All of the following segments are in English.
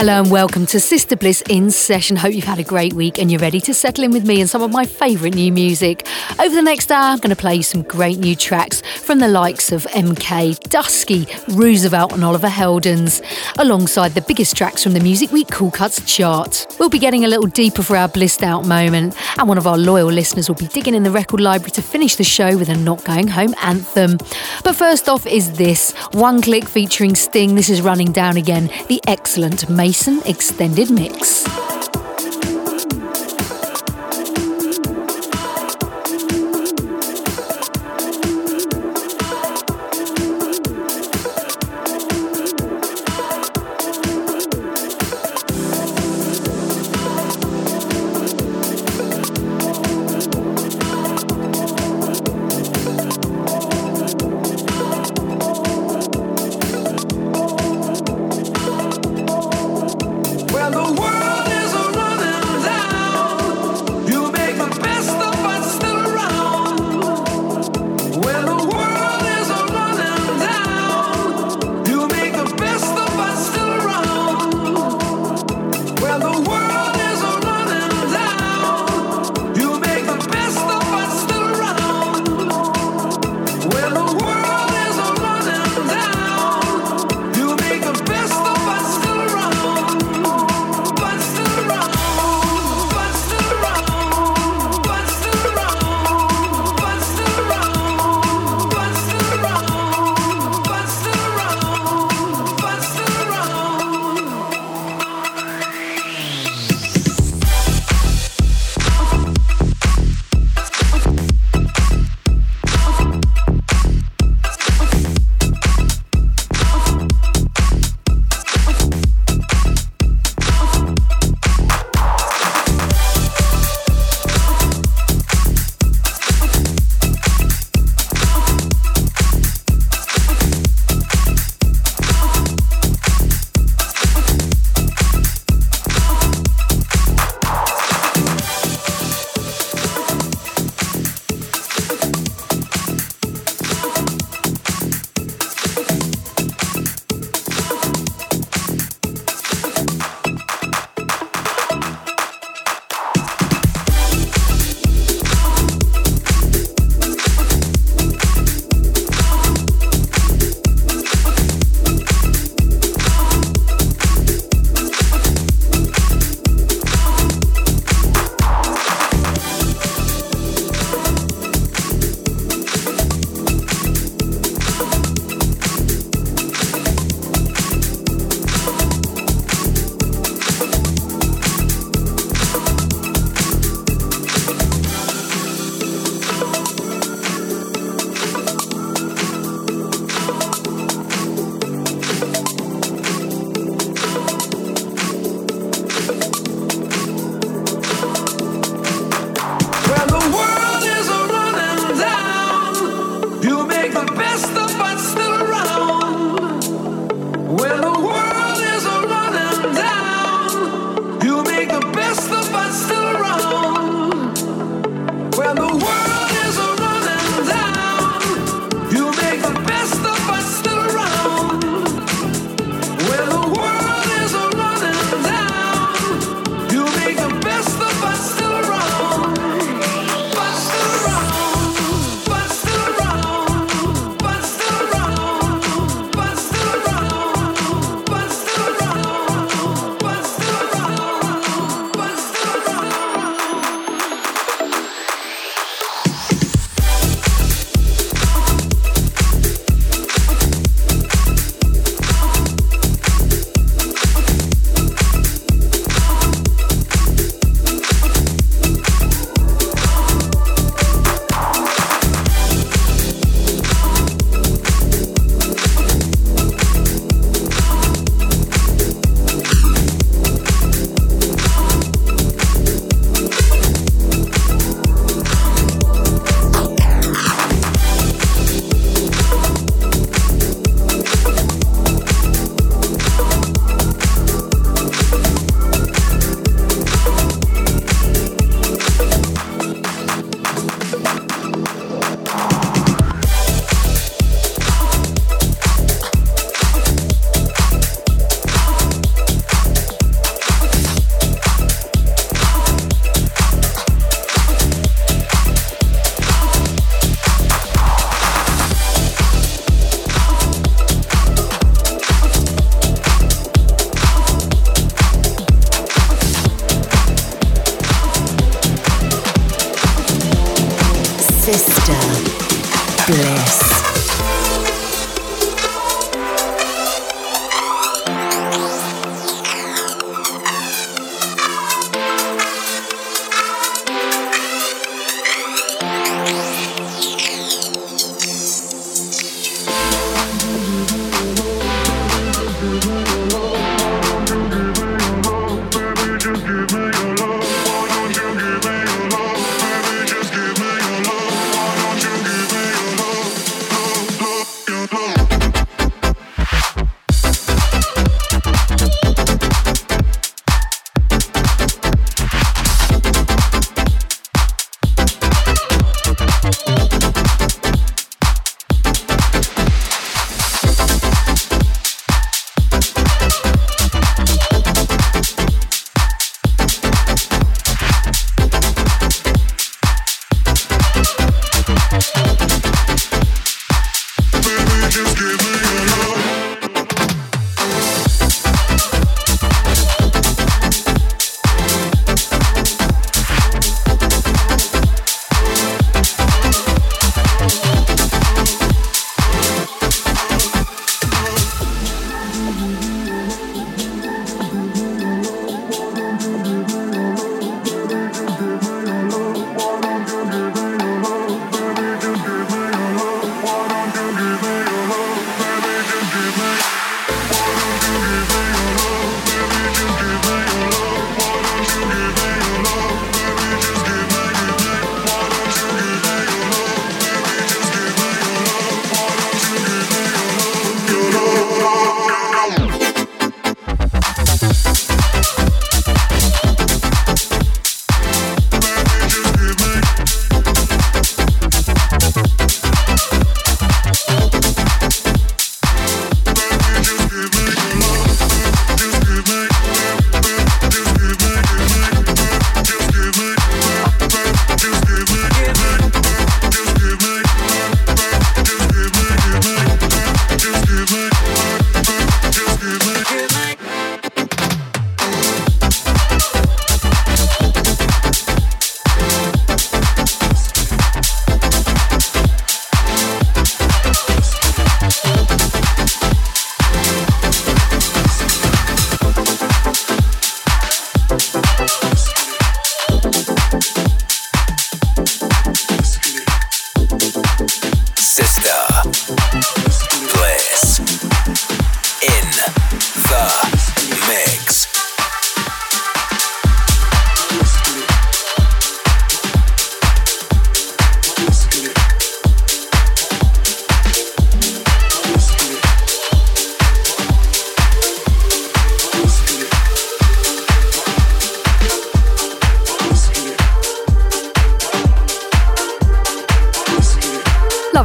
Hello and welcome to Sister Bliss in session. Hope you've had a great week and you're ready to settle in with me and some of my favourite new music. Over the next hour, I'm going to play you some great new tracks from the likes of MK, Dusky, Roosevelt, and Oliver Heldens, alongside the biggest tracks from the Music Week Cool Cuts chart. We'll be getting a little deeper for our blissed out moment, and one of our loyal listeners will be digging in the record library to finish the show with a Not Going Home anthem. But first off is this One Click featuring Sting. This is running down again, the excellent Mason extended mix.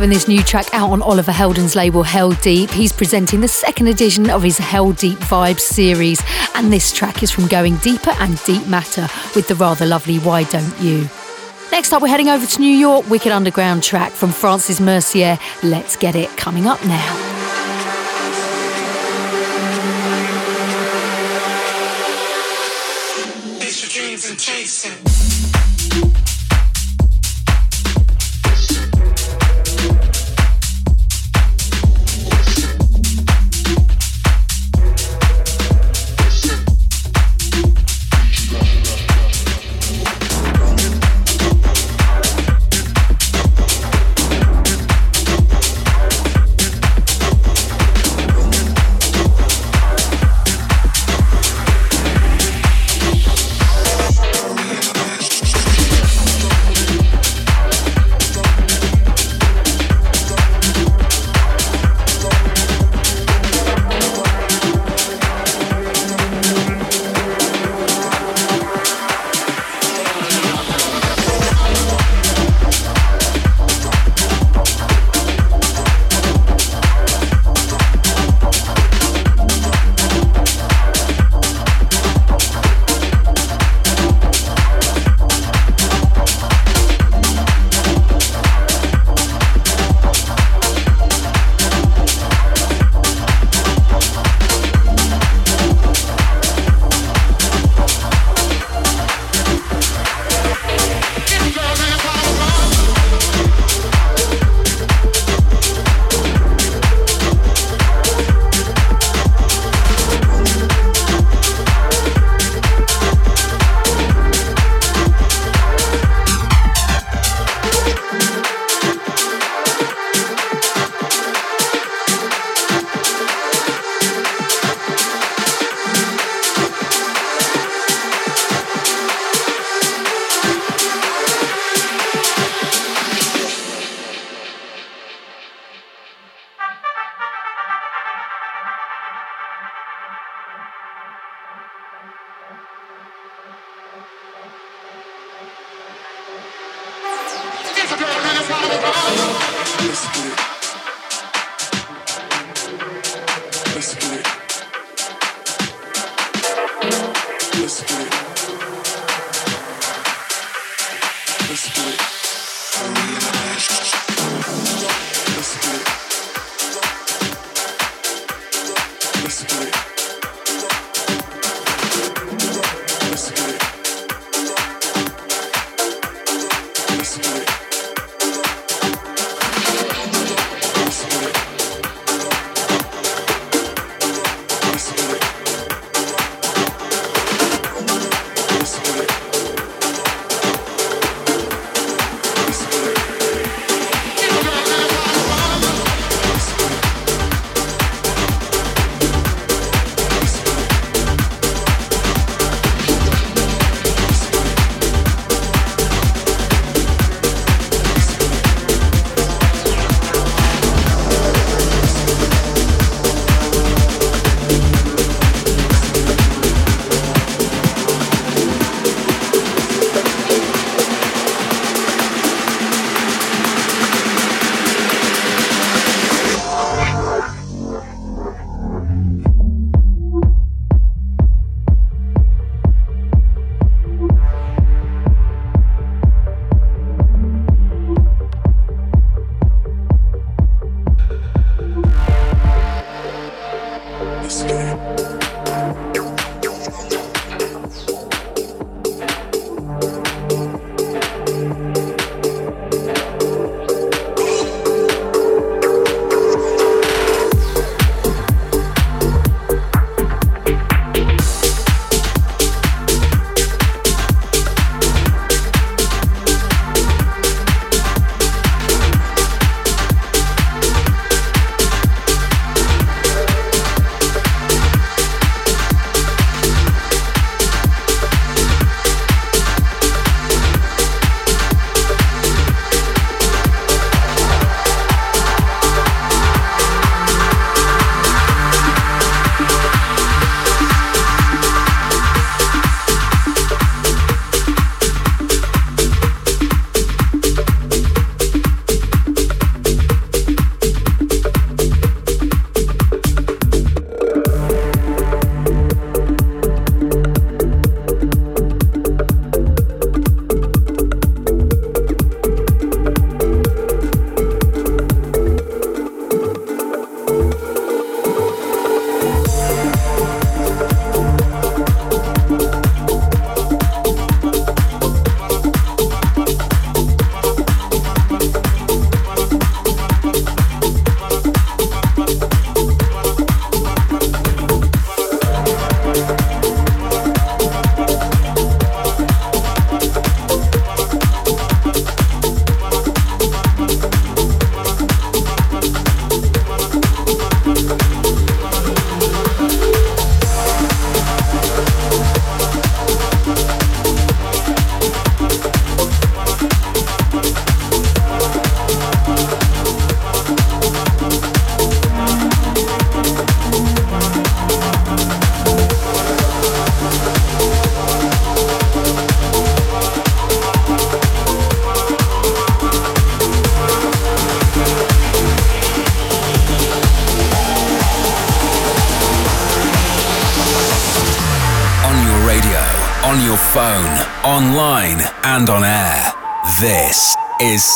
Loving this new track out on Oliver Heldens' label Heldeep. He's presenting the second edition of his Heldeep Vibes series, and this track is from Going Deeper and Deep Matter with the rather lovely Why Don't You. Next up, we're heading over to New York, Wicked Underground track from Francis Mercier. Let's get it coming up now.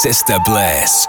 Sister Bliss.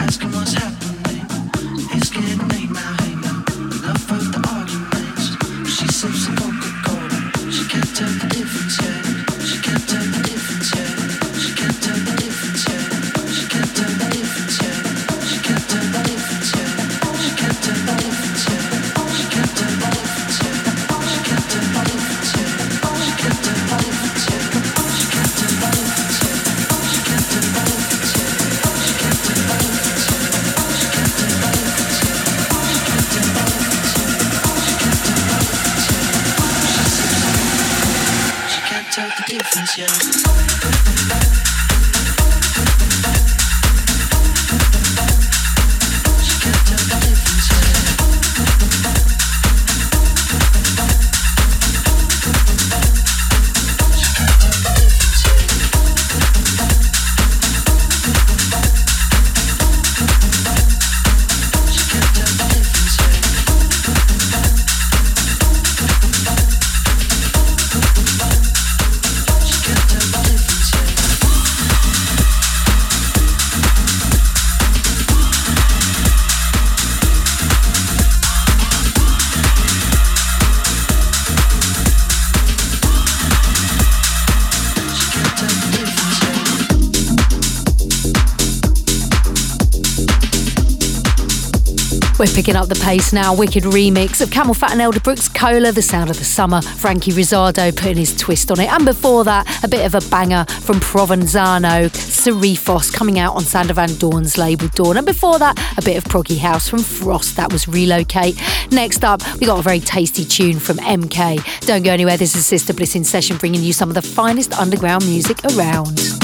ask him We're picking up the pace now. Wicked remix of CamelPhat and Elderbrook's Cola, The Sound of the Summer. Frankie Rizzardo putting his twist on it. And before that, a bit of a banger from Provenzano, Serifos, coming out on Sander Van Doorn's label Doorn. And before that, a bit of proggy house from Frost. That was Relocate. Next up, we got a very tasty tune from MK. Don't go anywhere. This is Sister Bliss in session, bringing you some of the finest underground music around.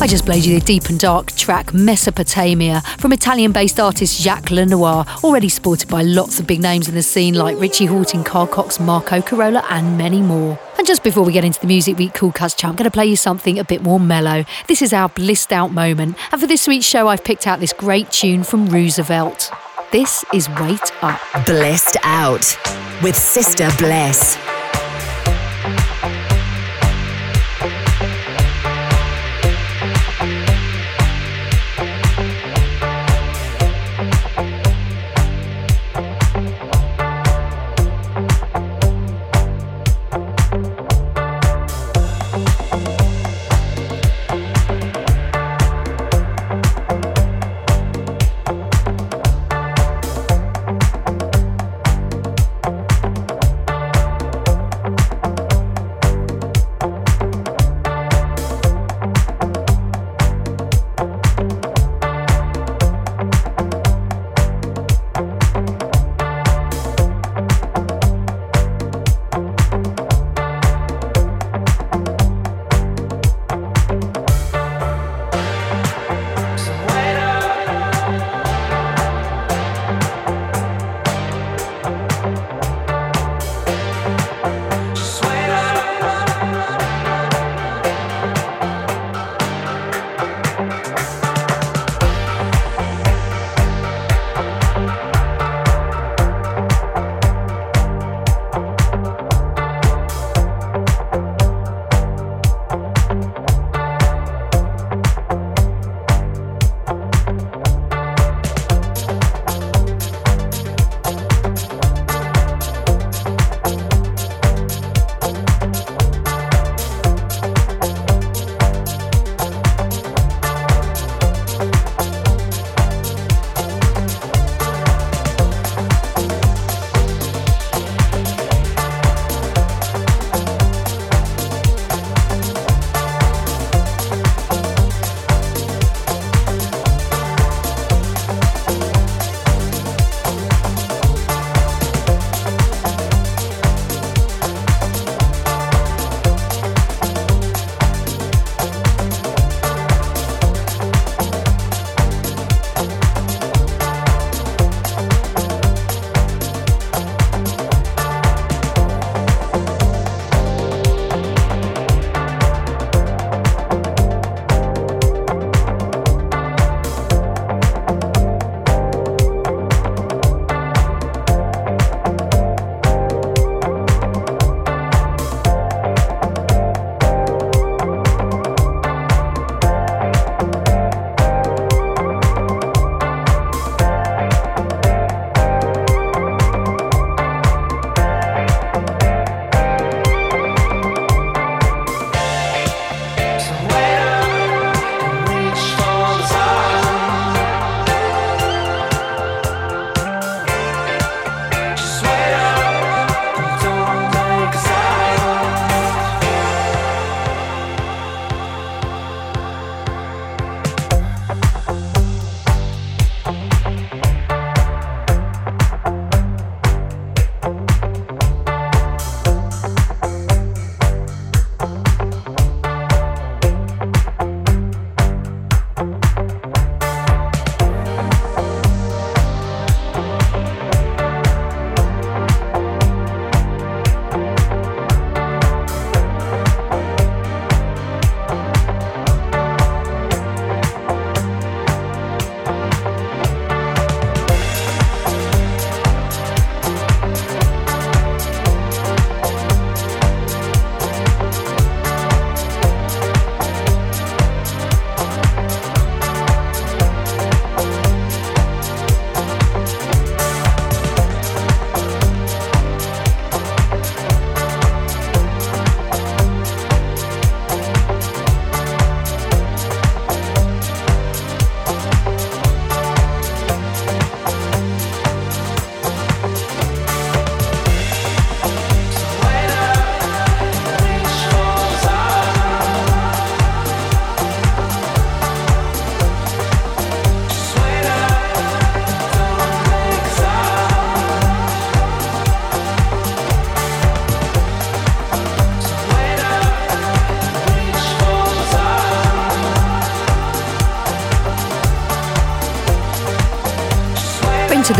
I just played you the deep and dark track Mesopotamia from Italian based artist Jacques Lenoir, already supported by lots of big names in the scene like Richie Hawtin, Carl Cox, Marco Carola, and many more. And just before we get into the Music Week Cool Cuts I'm going to play you something a bit more mellow. This is our blissed out moment. And for this week's show, I've picked out this great tune from Roosevelt. This is Wait Up. Blissed Out with Sister Bliss.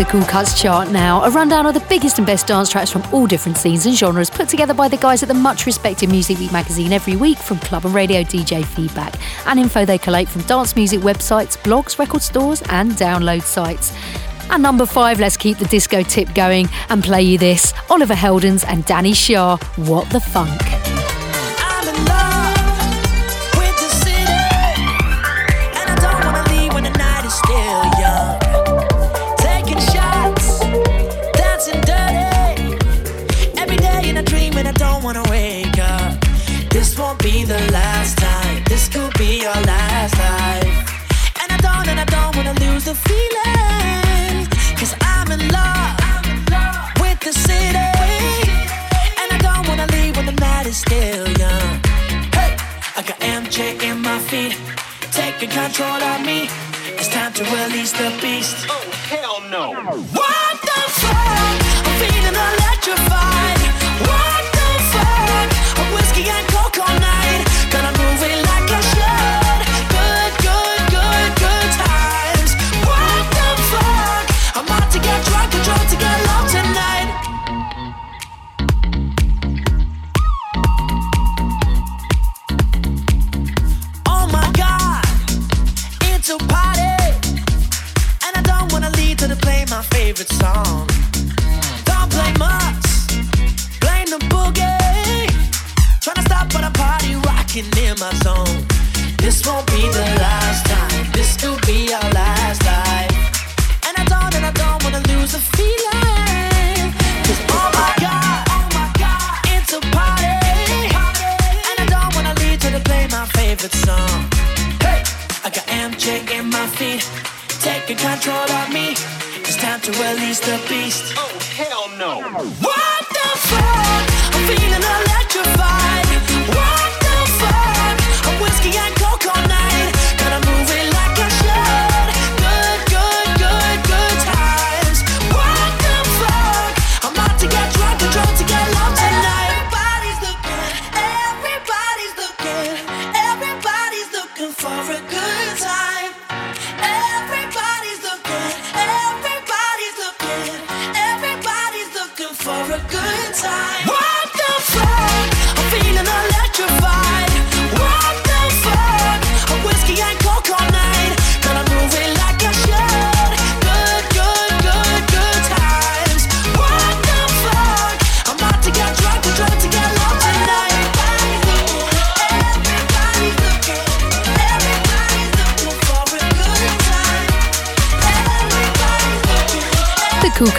Cool Cuts chart now. A rundown of the biggest and best dance tracks from all different scenes and genres put together by the guys at the much respected Music Week magazine every week from club and radio DJ feedback and info they collate from dance music websites, blogs, record stores, and download sites. And number five, let's keep the disco tip going and play you this Oliver Heldens and Danny Shah, What the Funk.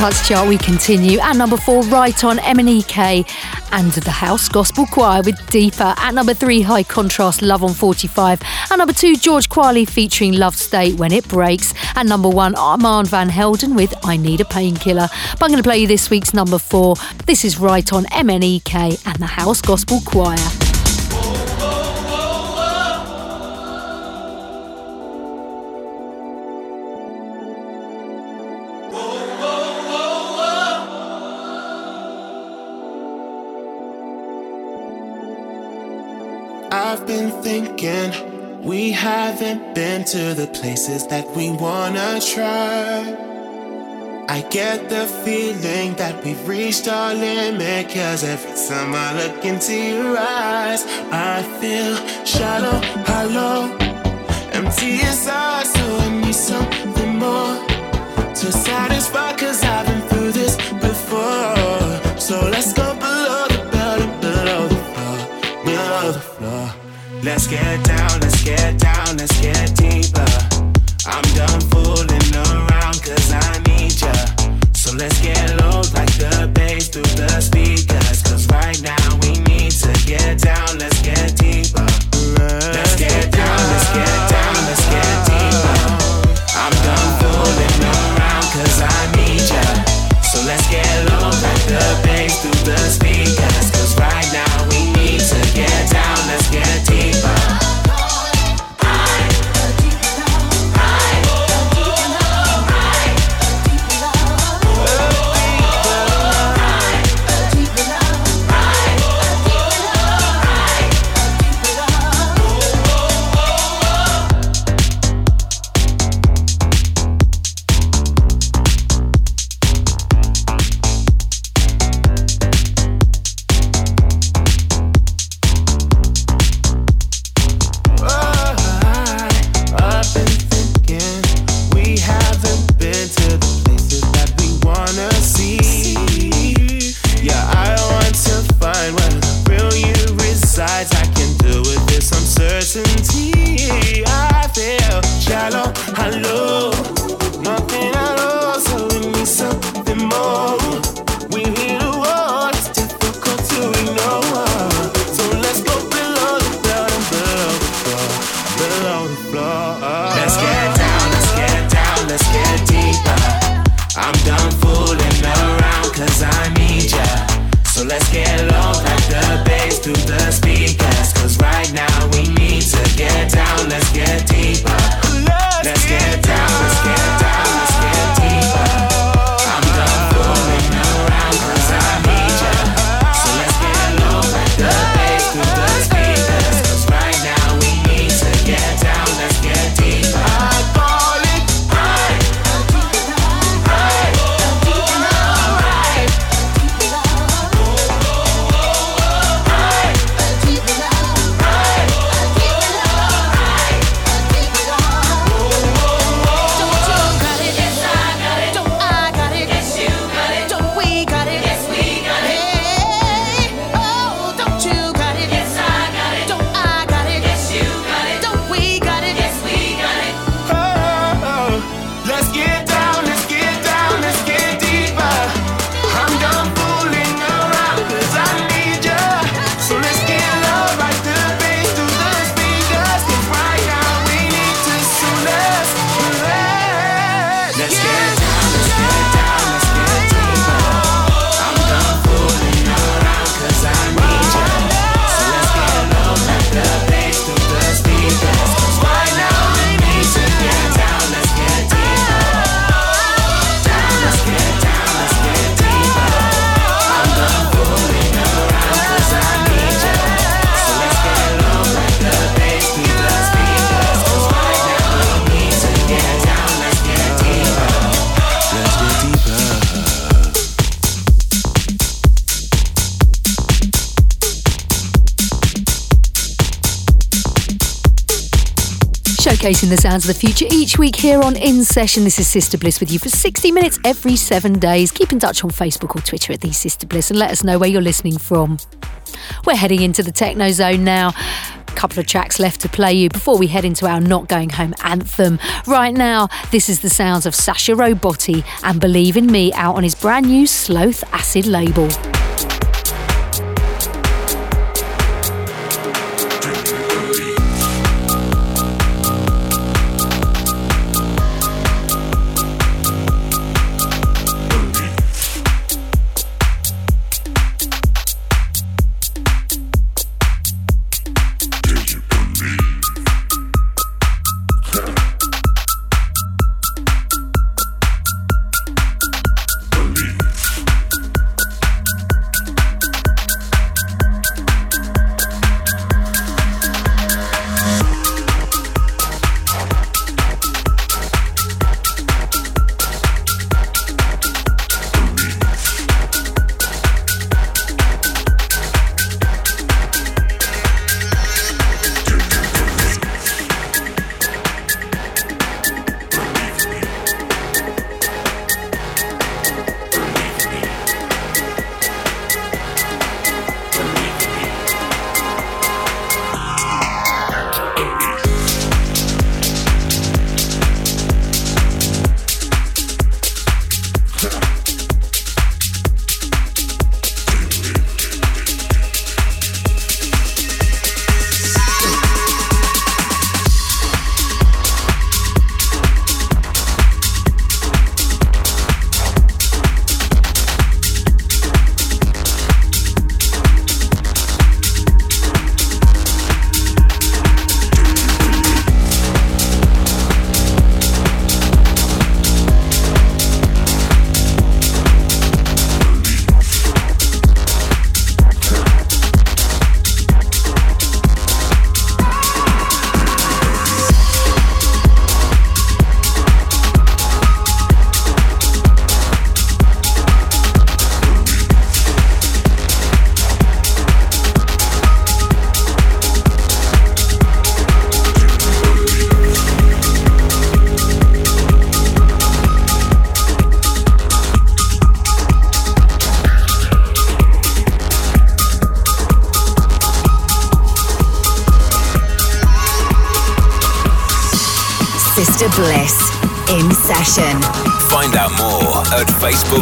Cuts chart, we continue. At number four, Riton MNEK and the House Gospel Choir with Deeper. At number three, High Contrast Love on 45. At number two, George Qualley featuring Love State When It Breaks. At number one, Armand Van Helden with I Need a Painkiller. But I'm going to play you this week's number four. This is Riton MNEK and the House Gospel Choir. Thinking we haven't been to the places that we wanna try. I get the feeling that we've reached our limit. Cause every time I look into your eyes, I feel shallow, hollow, empty inside. So I need something more to satisfy. Cause I've been Let's get down, let's get down, let's get deeper. Showcasing the sounds of the future each week here on In Session. This is Sister Bliss with you for 60 minutes every seven days. Keep in touch on Facebook or Twitter at the Sister Bliss and let us know where you're listening from. We're heading into the techno zone now. A couple of tracks left to play you before we head into our Not Going Home anthem. Right now, this is the sounds of Sasha Robotti and Believe in Me out on his brand new Sloth Acid label.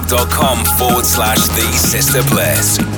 facebook.com forward slash the Sister Bliss.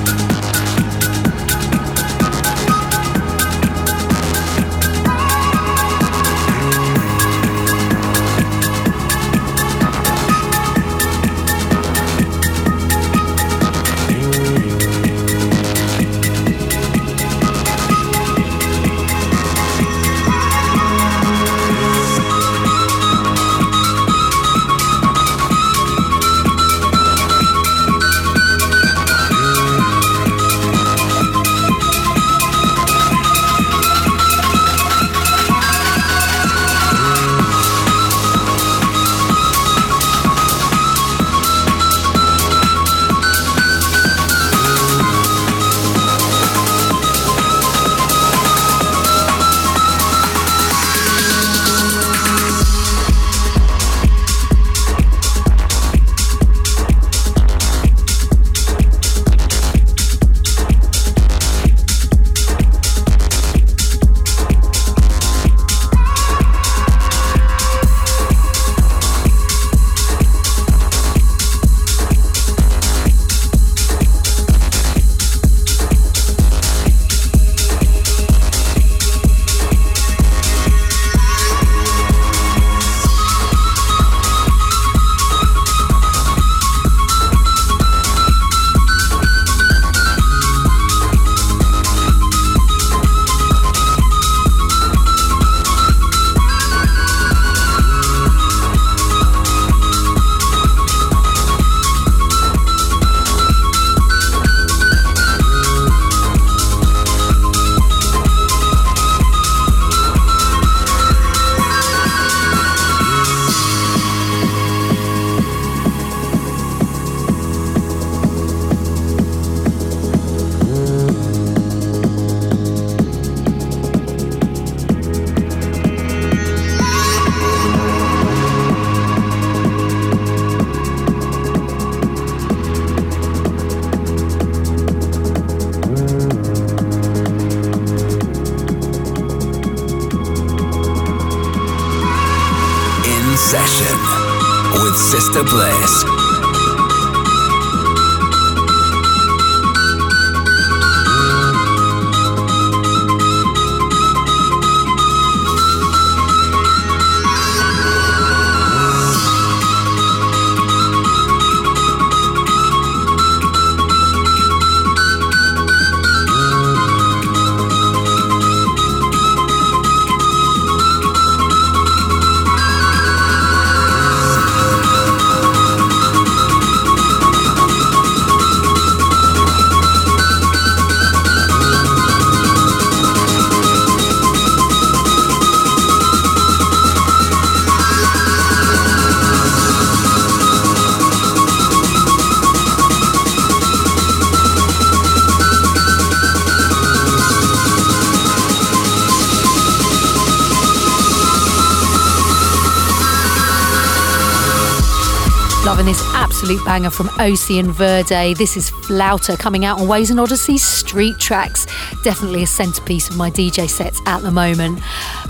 Absolute banger from Ocean Verde. This is Flouter coming out on Waze and Odyssey Street Tracks. Definitely a centerpiece of my DJ sets at the moment.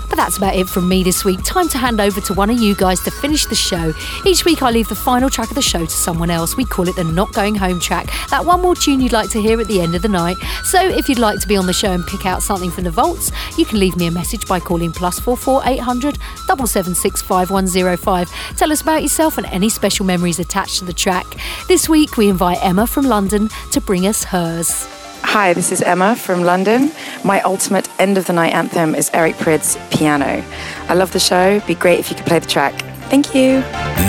But that's about it from me this week. Time to hand over to one of you guys to finish the show. Each week I leave the final track of the show to someone else. We call it the Not Going Home track. That one more tune you'd like to hear at the end of the night. So if you'd like to be on the show and pick out something from the vaults, you can leave me a message by calling plus four four eight hundred double seven six five one zero five. Tell us about yourself and any special memories attached to the track. This week we invite Emma from London to bring us hers. Hi, this is Emma from London. My ultimate end of the night anthem is Eric Prydz Pjanoo. I love the show. Be great if you could play the track. Thank you.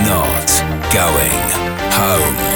Not going home.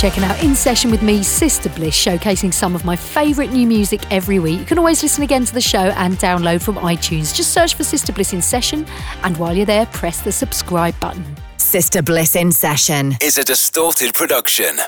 Checking out In Session with me, Sister Bliss, showcasing some of my favourite new music every week. You can always listen again to the show and download from iTunes. Just search for Sister Bliss In Session, and while you're there, press the subscribe button. Sister Bliss In Session is a distorted production.